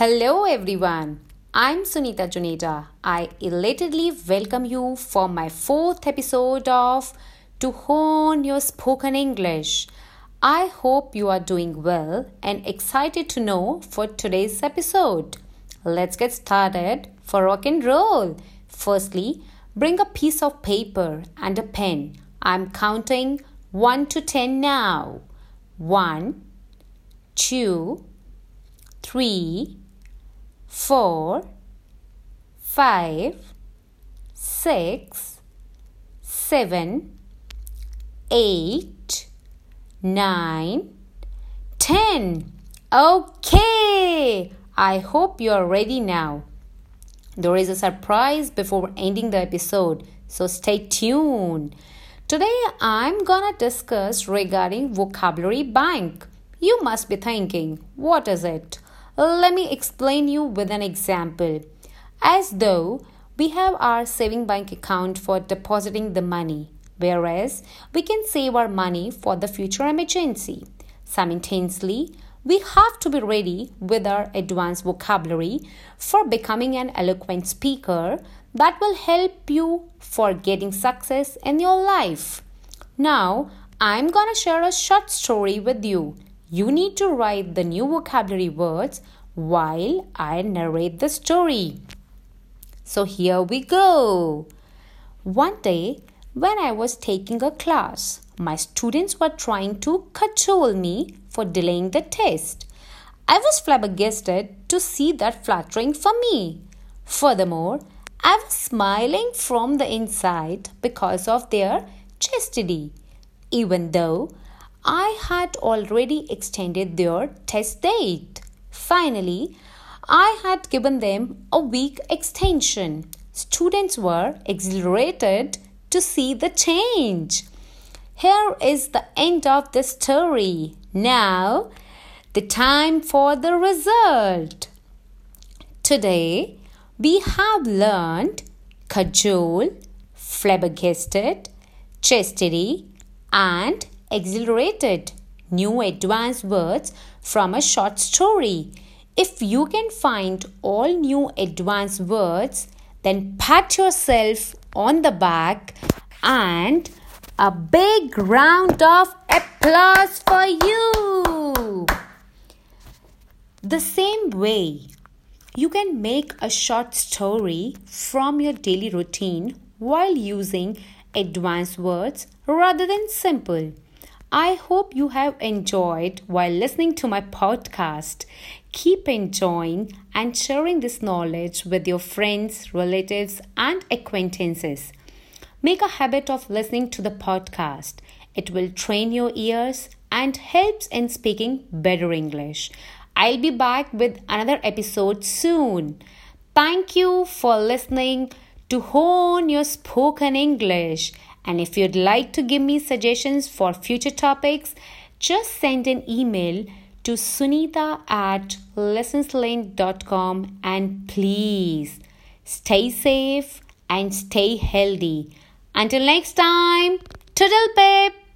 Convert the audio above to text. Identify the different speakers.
Speaker 1: Hello everyone. I'm Sunita Juneja. I elatedly welcome you for my fourth episode of To Hone Your Spoken English. I hope you are doing well and excited to know for today's episode. Let's get started for rock and roll. Firstly, bring a piece of paper and a pen. I'm counting 1 to 10 now. 1 2 3 4 5 6 7 8 9 10 okay. I hope you are ready now. There is a surprise before ending the episode so stay tuned. Today i'm gonna discuss regarding vocabulary bank. You must be thinking what is it let me explain you with an example. As though we have our saving bank account for depositing the money, whereas we can save our money for the future emergency. Simultaneously, we have to be ready with our advanced vocabulary for becoming an eloquent speaker that will help you for getting success in your life. Now, I'm gonna share a short story with you you need to write the new vocabulary words while I narrate the story. So here we go. One day, when I was taking a class, my students were trying to cajole me for delaying the test. I was flabbergasted to see that flattering for me. Furthermore, I was smiling from the inside because of their chastity, even though I had already extended their test date. Finally, I had given them a week extension. Students were exhilarated to see the change. Here is the end of the story. Now, the time for the result. Today, we have learned cajole, flabbergasted, chastity, and exhilarated. New advanced words from a short story. If you can find all new advanced words, then pat yourself on the back and a big round of applause for you. The same way, you can make a short story from your daily routine while using advanced words rather than simple. I hope you have enjoyed while listening to my podcast. Keep enjoying and sharing this knowledge with your friends, relatives, and acquaintances. Make a habit of listening to the podcast. It will train your ears and helps in speaking better English. I'll be back with another episode soon. Thank you for listening to hone your spoken English and if you'd like to give me suggestions for future topics, just send an email to sunita at lessonslane.com and please stay safe and stay healthy. Until next time, toodle pip!